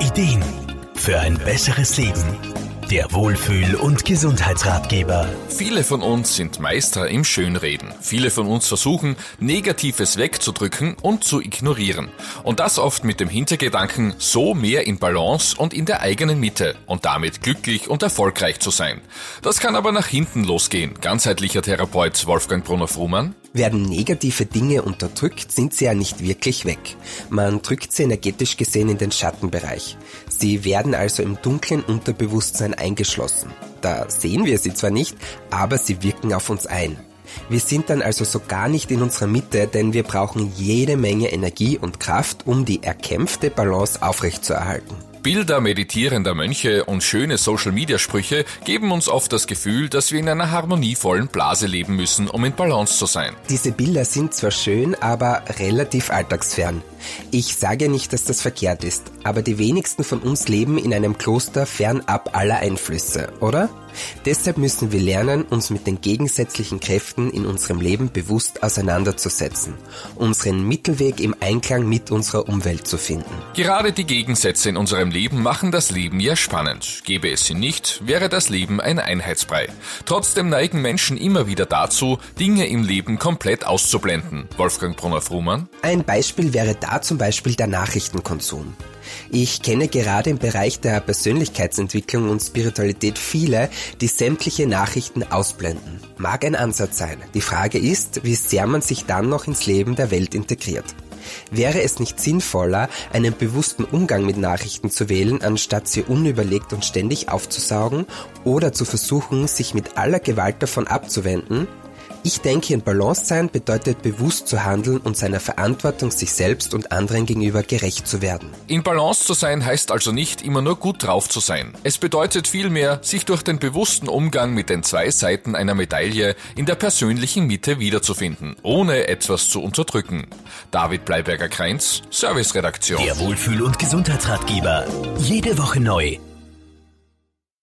Ideen für ein besseres Leben. Der Wohlfühl- und Gesundheitsratgeber. Viele von uns sind Meister im Schönreden. Viele von uns versuchen, Negatives wegzudrücken und zu ignorieren. Und das oft mit dem Hintergedanken, so mehr in Balance und in der eigenen Mitte und damit glücklich und erfolgreich zu sein. Das kann aber nach hinten losgehen. Ganzheitlicher Therapeut Wolfgang Brunner-Frumann. Werden negative Dinge unterdrückt, sind sie ja nicht wirklich weg. Man drückt sie energetisch gesehen in den Schattenbereich. Sie werden also im dunklen Unterbewusstsein eingeschlossen. Da sehen wir sie zwar nicht, aber sie wirken auf uns ein. Wir sind dann also so gar nicht in unserer Mitte, denn wir brauchen jede Menge Energie und Kraft, um die erkämpfte Balance aufrechtzuerhalten. Bilder meditierender Mönche und schöne Social-Media-Sprüche geben uns oft das Gefühl, dass wir in einer harmonievollen Blase leben müssen, um in Balance zu sein. Diese Bilder sind zwar schön, aber relativ alltagsfern. Ich sage nicht, dass das verkehrt ist, aber die wenigsten von uns leben in einem Kloster fernab aller Einflüsse, oder? Deshalb müssen wir lernen, uns mit den gegensätzlichen Kräften in unserem Leben bewusst auseinanderzusetzen, unseren Mittelweg im Einklang mit unserer Umwelt zu finden. Gerade die Gegensätze in unserem Leben machen das Leben ja spannend. Gäbe es sie nicht, wäre das Leben ein Einheitsbrei. Trotzdem neigen Menschen immer wieder dazu, Dinge im Leben komplett auszublenden. Wolfgang Brunner-Frumann? Ein Beispiel wäre da zum Beispiel der Nachrichtenkonsum. Ich kenne gerade im Bereich der Persönlichkeitsentwicklung und Spiritualität viele, die sämtliche Nachrichten ausblenden. Mag ein Ansatz sein. Die Frage ist, wie sehr man sich dann noch ins Leben der Welt integriert. Wäre es nicht sinnvoller, einen bewussten Umgang mit Nachrichten zu wählen, anstatt sie unüberlegt und ständig aufzusaugen oder zu versuchen, sich mit aller Gewalt davon abzuwenden? Ich denke, in Balance sein bedeutet bewusst zu handeln und seiner Verantwortung sich selbst und anderen gegenüber gerecht zu werden. In Balance zu sein heißt also nicht immer nur gut drauf zu sein. Es bedeutet vielmehr, sich durch den bewussten Umgang mit den zwei Seiten einer Medaille in der persönlichen Mitte wiederzufinden, ohne etwas zu unterdrücken. David Bleiberger-Kreinz, Serviceredaktion. Der Wohlfühl- und Gesundheitsratgeber. Jede Woche neu